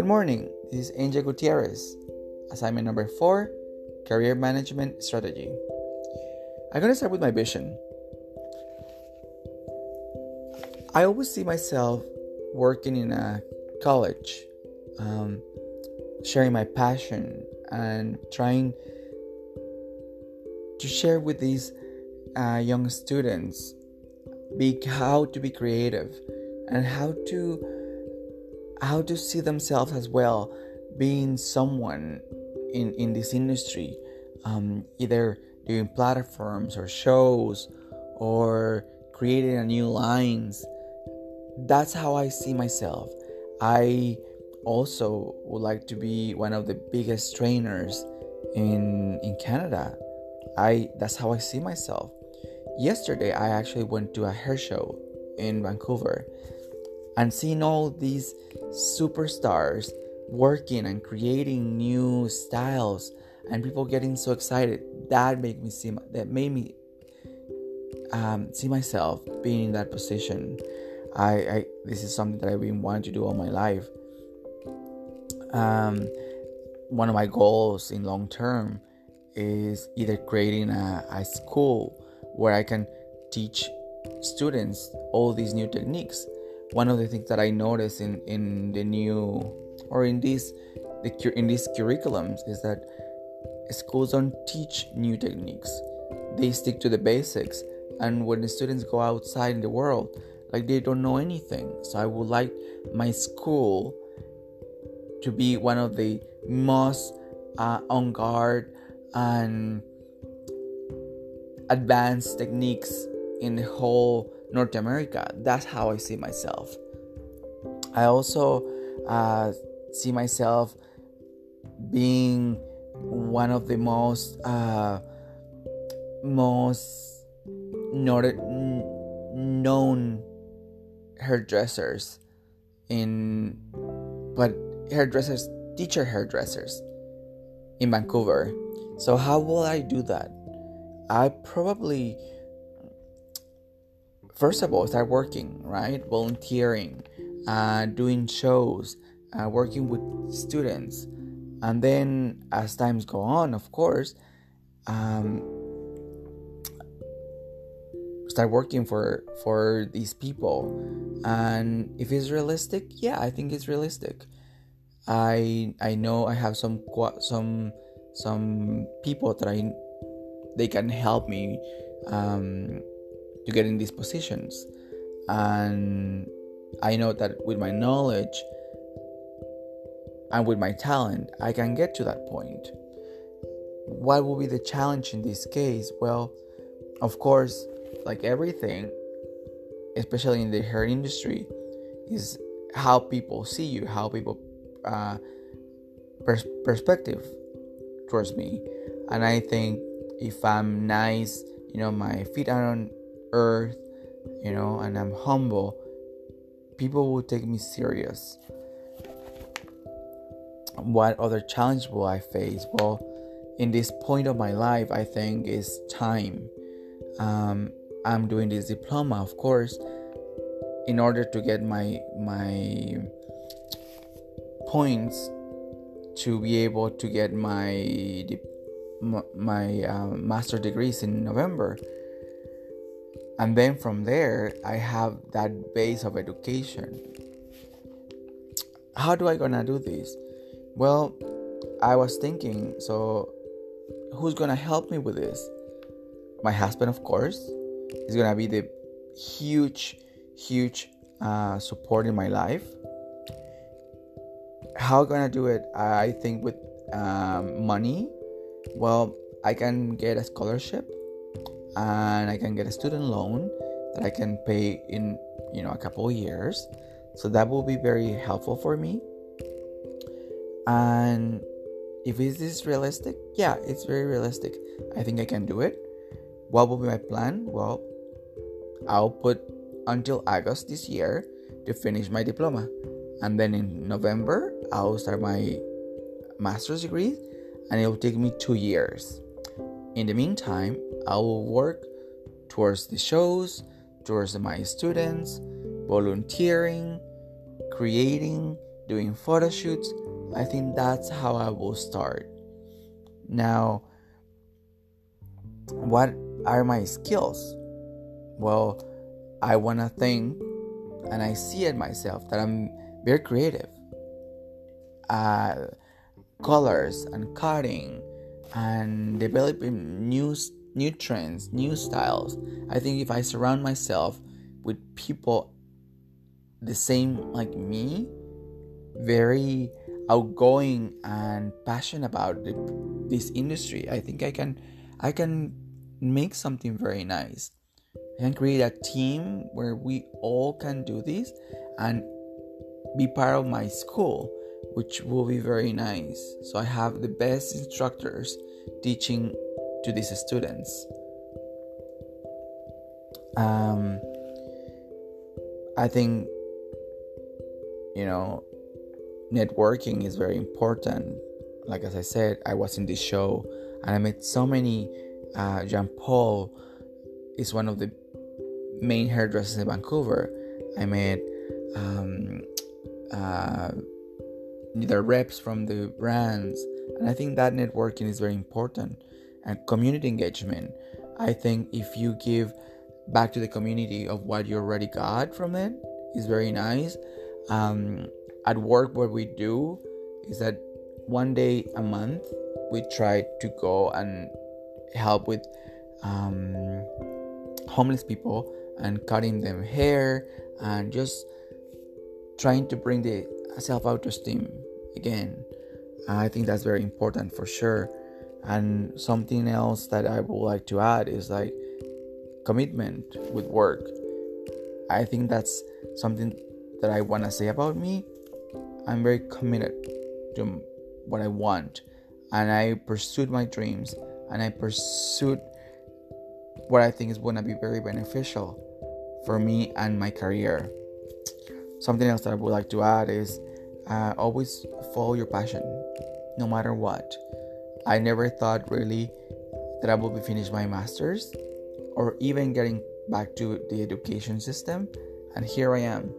Good morning, this is Angel Gutierrez. Assignment number four Career Management Strategy. I'm going to start with my vision. I always see myself working in a college, um, sharing my passion and trying to share with these uh, young students be how to be creative and how to how to see themselves as well being someone in in this industry um, either doing platforms or shows or creating a new lines. That's how i see myself. I also would like to be one of the biggest trainers in in canada. I that's how i see myself. Yesterday i actually went to a hair show in vancouver and seeing all these superstars working and creating new styles and people getting so excited that made me see that made me um, see myself being in that position. I, I this is something that i've been wanting to do all my life. Um, one of my goals in long term is either creating a, a school where i can teach students all these new techniques one of the things that I notice in in the new or in these the in these curriculums is that schools don't teach new techniques. They stick to the basics, and when the students go outside in the world, like they don't know anything. So I would like my school to be one of the most uh, on guard and advanced techniques in the whole North America. That's how I see myself. I also uh, see myself being one of the most uh, most noted, known hairdressers in but hairdressers teacher hairdressers in Vancouver. So how will I do that? I probably first of all start working right? Volunteering uh, doing shows uh, working with students. And then as times go on of course um, start working for for these people. And if it's realistic yeah i think it's realistic. I i know i have some some some people that i they can help me um, to get in these positions. And I know that with my knowledge and with my talent, I can get to that point. What will be the challenge in this case? Well, of course, like everything, especially in the hair industry, is how people see you, how people uh, pers- perspective towards me. And I think if I'm nice, you know, my feet are on earth, you know, and I'm humble, people will take me serious. What other challenge will I face? Well, in this point of my life, I think is time. Um, I'm doing this diploma, of course, in order to get my my points to be able to get my my uh, master degrees in November and then from there i have that base of education. How do i gonna do this? Well i was thinking so who's gonna help me with this? My husband of course. Is gonna be the huge huge uh, support in my life. How gonna do it? I think with um, money. Well i can get a scholarship and I can get a student loan that I can pay in you know a couple of years. So that will be very helpful for me. And if is this realistic? Yeah, it's very realistic. I think I can do it. What will be my plan? Well, I'll put until August this year to finish my diploma. And then in November, I'll start my master's degree and it'll take me two years. In the meantime, I will work towards the shows, towards my students, volunteering, creating, doing photo shoots. I think that's how I will start. Now, what are my skills? Well, I want to think and I see it myself that I'm very creative. Uh, colors and cutting and developing new new trends, new styles. I think if I surround myself with people the same like me, very outgoing and passionate about the, this industry, I think I can I can make something very nice. Can create a team where we all can do this and be part of my school, which will be very nice. So I have the best instructors teaching to these students. Um, I think, you know, networking is very important. Like as I said, I was in this show and I met so many. Uh, Jean Paul is one of the main hairdressers in Vancouver. I met um, uh, the reps from the brands, and I think that networking is very important and community engagement. I think if you give back to the community of what you already got from it is very nice. Um, at work, what we do is that one day a month we try to go and help with um, homeless people and cutting them hair and just trying to bring the self esteem again. I think that's very important for sure. And something else that I would like to add is like commitment with work. I think that's something that I want to say about me. I'm very committed to what I want, and I pursued my dreams, and I pursued what I think is going to be very beneficial for me and my career. Something else that I would like to add is uh, always follow your passion, no matter what. I never thought really that I would be finished my master's or even getting back to the education system. And here I am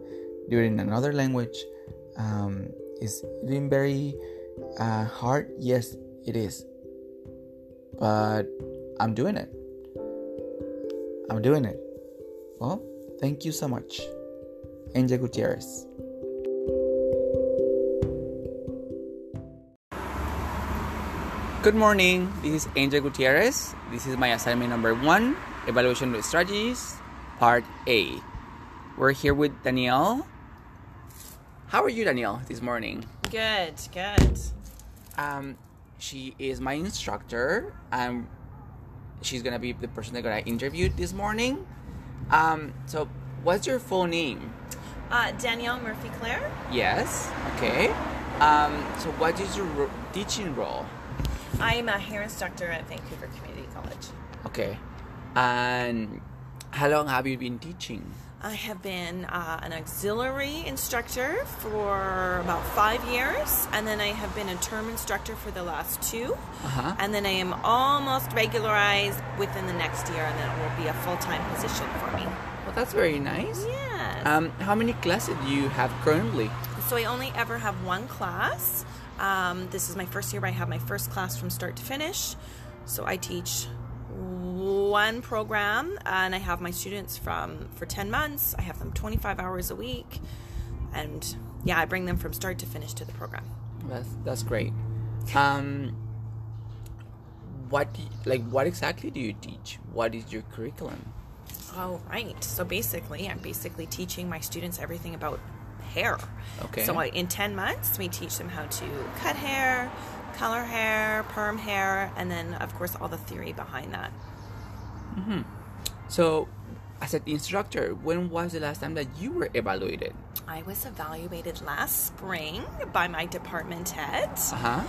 doing another language. Um, is been very uh, hard. Yes, it is. But I'm doing it. I'm doing it. Well, thank you so much. Angel Gutierrez. Good morning. This is Angel Gutierrez. This is my assignment number one Evaluation Strategies, Part A. We're here with Danielle. How are you, Danielle, this morning? Good, good. Um, she is my instructor, and she's gonna be the person that gonna interview this morning. Um, so what's your full name? Uh, Danielle Murphy Claire. Yes. Okay. Um, so what is your ro- teaching role? I'm a hair instructor at Vancouver Community College. Okay. And how long have you been teaching? I have been uh, an auxiliary instructor for about five years, and then I have been a term instructor for the last 2 Uh-huh. and then I am almost regularized within the next year, and then it will be a full time position for me. Well, that's very nice. Yes. Um, how many classes do you have currently? So I only ever have one class. Um, this is my first year, but I have my first class from start to finish. So I teach one program, and I have my students from for ten months. I have them twenty five hours a week, and yeah, I bring them from start to finish to the program. That's that's great. Um, what you, like what exactly do you teach? What is your curriculum? Oh, right. So basically, I'm basically teaching my students everything about hair. Okay. So I, in 10 months, we teach them how to cut hair, color hair, perm hair, and then, of course, all the theory behind that. So, as an instructor, when was the last time that you were evaluated? I was evaluated last spring by my department head. Uh huh.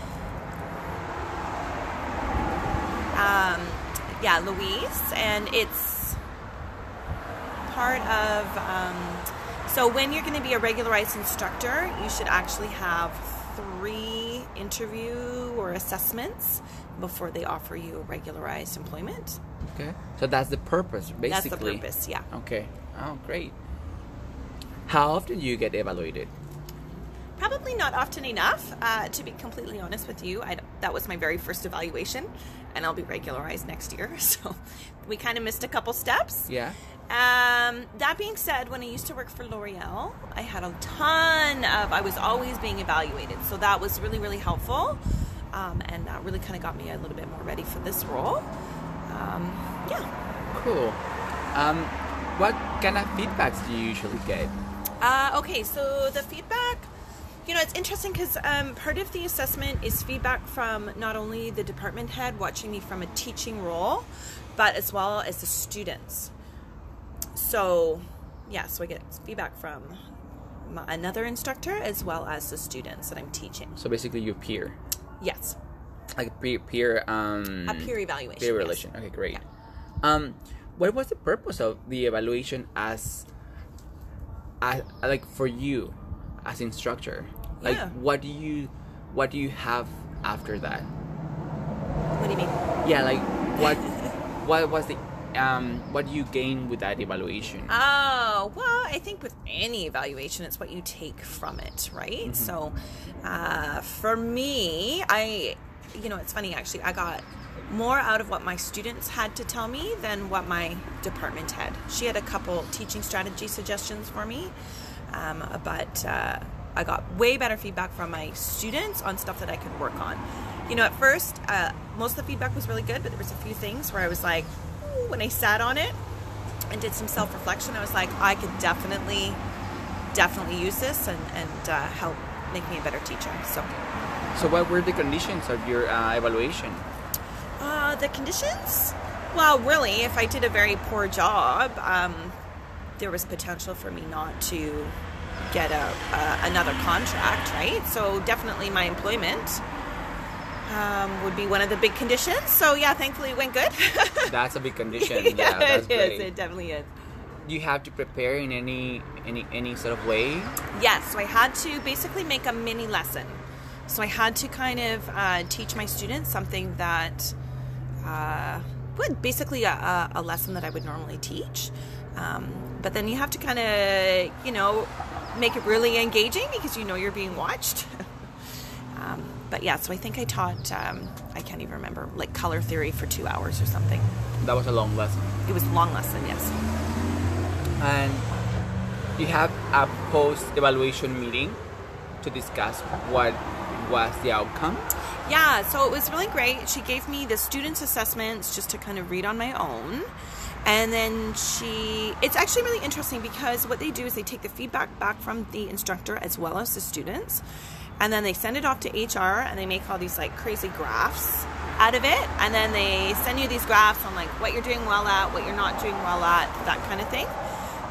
Um, yeah, Louise, and it's part of. Um, so when you're going to be a regularized instructor, you should actually have three interview or assessments before they offer you regularized employment. Okay. So that's the purpose, basically. That's the purpose, yeah. Okay. Oh, great. How often do you get evaluated? Probably not often enough. Uh, to be completely honest with you, I, that was my very first evaluation, and I'll be regularized next year. So we kind of missed a couple steps. Yeah. Um, that being said, when I used to work for L'Oreal, I had a ton of, I was always being evaluated. So that was really, really helpful. Um, and that really kind of got me a little bit more ready for this role. Um, yeah. Cool. Um, what kind of feedbacks do you usually get? Uh, okay, so the feedback, you know, it's interesting because um, part of the assessment is feedback from not only the department head watching me from a teaching role, but as well as the students. So, yeah, so I get feedback from my, another instructor as well as the students that I'm teaching. So basically, your peer, Yes, like peer, peer, um, a peer evaluation. peer yes. relation. Okay, great. Yeah. Um, what was the purpose of the evaluation as, as like for you, as instructor? Like, Yeah. what do you, what do you have after that? What do you mean? Yeah, like what, what was the, um, what do you gain with that evaluation? Oh, well, I think with any evaluation, it's what you take from it, right? So, uh, for me, I, you know, it's funny actually, I got more out of what my students had to tell me than what my department had. She had a couple teaching strategy suggestions for me, um, but uh, I got way better feedback from my students on stuff that I could work on. You know, at first, uh, most of the feedback was really good, but there was a few things where I was like, when I sat on it, and did some self reflection, I was like, I could definitely, definitely use this and, and uh, help make me a better teacher. So, so what were the conditions of your uh, evaluation? uh, the conditions? Well, really, if I did a very poor job, um, there was potential for me not to get a, uh, another contract, right? So, definitely my employment. Um, would be one of the big conditions. So yeah, thankfully it went good. That's a big condition. yeah, that's it great. is. It definitely is. You have to prepare in any any any sort of way? Yes, so I had to basically make a mini lesson. So I had to kind of uh, teach my students something that uh, would basically a, a, a lesson that I would normally teach. Um, but then you have to kind of, you know, make it really engaging because you know you're being watched. but yeah, so I think I taught, um, I can't even remember, like color theory for two hours or something. That was a long lesson. It was a long lesson, yes. And you have a post evaluation meeting to discuss what was the outcome. Yeah, so it was really great. She gave me the students' assessments just to kind of read on my own. And then she, it's actually really interesting because what they do is they take the feedback back from the instructor as well as the students. And then they send it off to HR and they make all these like crazy graphs out of it. And then they send you these graphs on like what you're doing well at, what you're not doing well at, that kind of thing.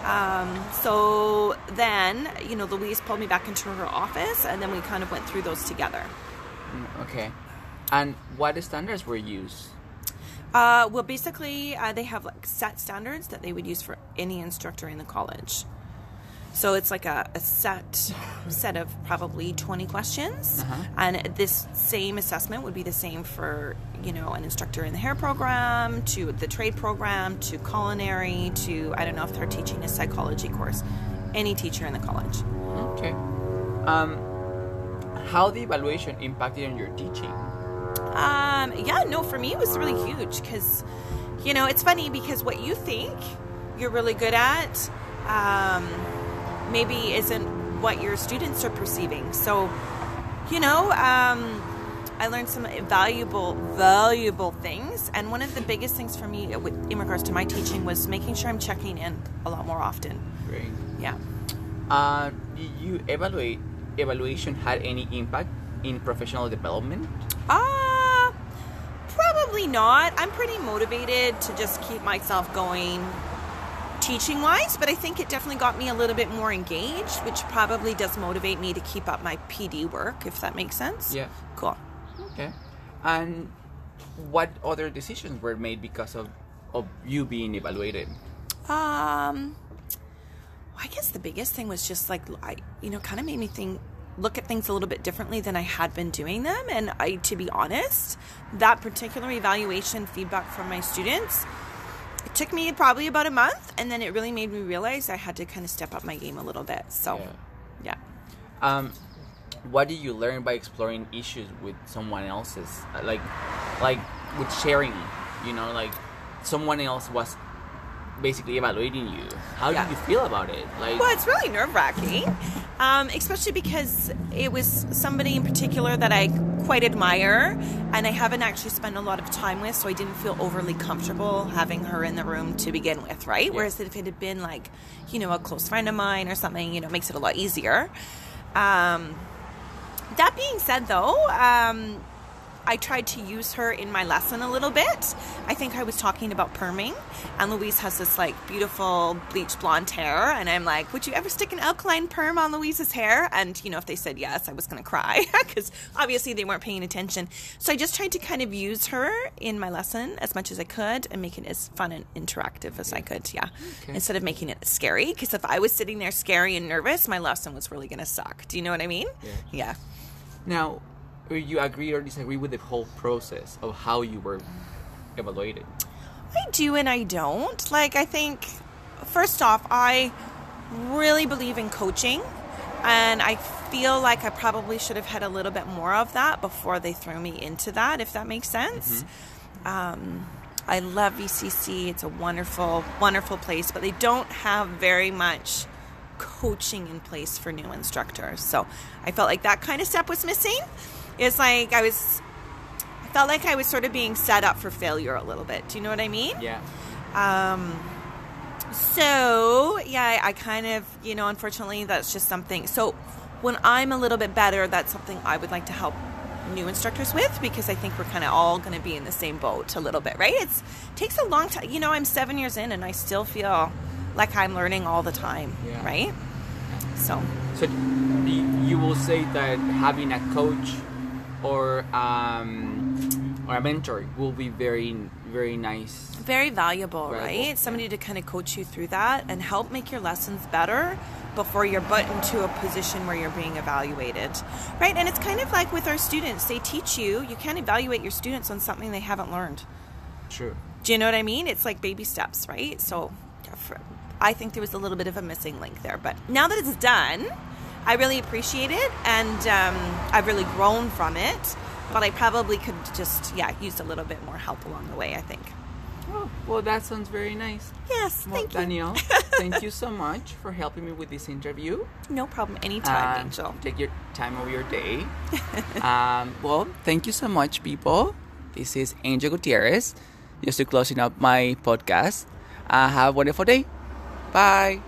Um, so then, you know, Louise pulled me back into her office and then we kind of went through those together. Mm, Okay. And what standards were used? Uh, well, basically, uh, they have like set standards that they would use for any instructor in the college. So it's like a, a set set of probably 20 questions. Uh-huh. And this same assessment would be the same for, you know, an instructor in the hair program, to the trade program, to culinary, to, I don't know if they're teaching a psychology course. Any teacher in the college. Okay. Um, how the evaluation impacted on your teaching? Um, yeah, no, for me it was really huge because, you know, it's funny because what you think you're really good at um, maybe isn't what your students are perceiving. So, you know, um, I learned some valuable, valuable things. And one of the biggest things for me with, in regards to my teaching was making sure I'm checking in a lot more often. Great. Yeah. Uh, did you evaluate evaluation had any impact in professional development? Uh, probably not. I'm pretty motivated to just keep myself going teaching wise, but I think it definitely got me a little bit more engaged, which probably does motivate me to keep up my PD work, if that makes sense. Yeah. Cool. Okay. And what other decisions were made because of, of you being evaluated? Um, I guess the biggest thing was just like, I, you know, kind of made me think, look at things a little bit differently than I had been doing them. And I, to be honest, that particular evaluation feedback from my students, took me probably about a month. And then it really made me realize I had to kind of step up my game a little bit. So, Yeah. yeah. Um, what did you learn by exploring issues with someone else's Uh, like like with sharing you know like someone else was basically evaluating you how Yeah. did you feel about it like Well, it's really nerve wracking, um, especially because it was somebody in particular that I quite admire and I haven't actually spent a lot of time with, so I didn't feel overly comfortable having her in the room to begin with, right? Yeah. Whereas if it had been like, you know, a close friend of mine or something, you know, it makes it a lot easier. Um, that being said, though, um, I tried to use her in my lesson a little bit. I think I was talking about perming, and Louise has this like beautiful bleach blonde hair, and I'm like, "Would you ever stick an alkaline perm on Louise's hair?" And you know, if they said yes, I was going to cry because obviously they weren't paying attention. So I just tried to kind of use her in my lesson as much as I could and make it as fun and interactive as I could. Yeah, Okay. instead of making it scary. Because if I was sitting there scary and nervous, my lesson was really going to suck. Do you know what I mean? Yeah. yeah. now do you agree or disagree with the whole process of how you were evaluated I do and I don't. Like, I think, first off, I really believe in coaching. And I feel like I probably should have had a little bit more of that before they threw me into that, if that makes sense. Um, I love VCC. It's a wonderful, wonderful place, but they don't have very much coaching in place for new instructors. So I felt like that kind of step was missing. It's like I was, I felt like I was sort of being set up for failure a little bit. Do you know what I mean? yeah Um, so yeah, I, I kind of, you know, unfortunately, that's just something. So when I'm a little bit better, that's something I would like to help new instructors with because I think we're kind of all going to be in the same boat a little bit, right? It's takes a long time. You know, I'm seven years in and I still feel like I'm learning all the time, Yeah. right? So So you will say that having a coach or um, or a mentor will be very very nice. very valuable, Valuable, right? yeah. Somebody to kind of coach you through that and help make your lessons better before you're put into a position where you're being evaluated, right? And it's kind of like with our students, they teach you, you can't evaluate your students on something they haven't learned. True. Do you know what I mean? It's like baby steps, right? So I think there was a little bit of a missing link there. But now that it's done, I really appreciate it and um, I've really grown from it. But I probably could just, yeah, use a little bit more help along the way, I think. Oh, well, that sounds very nice. Yes, Well, thank you. Danielle, thank you so much for helping me with this interview. No problem. Anytime, Um, Angel. Take your time of your day. um, well, thank you so much, people. This is Angel Gutierrez. Just to closing up my podcast. Uh, have a wonderful day. Bye.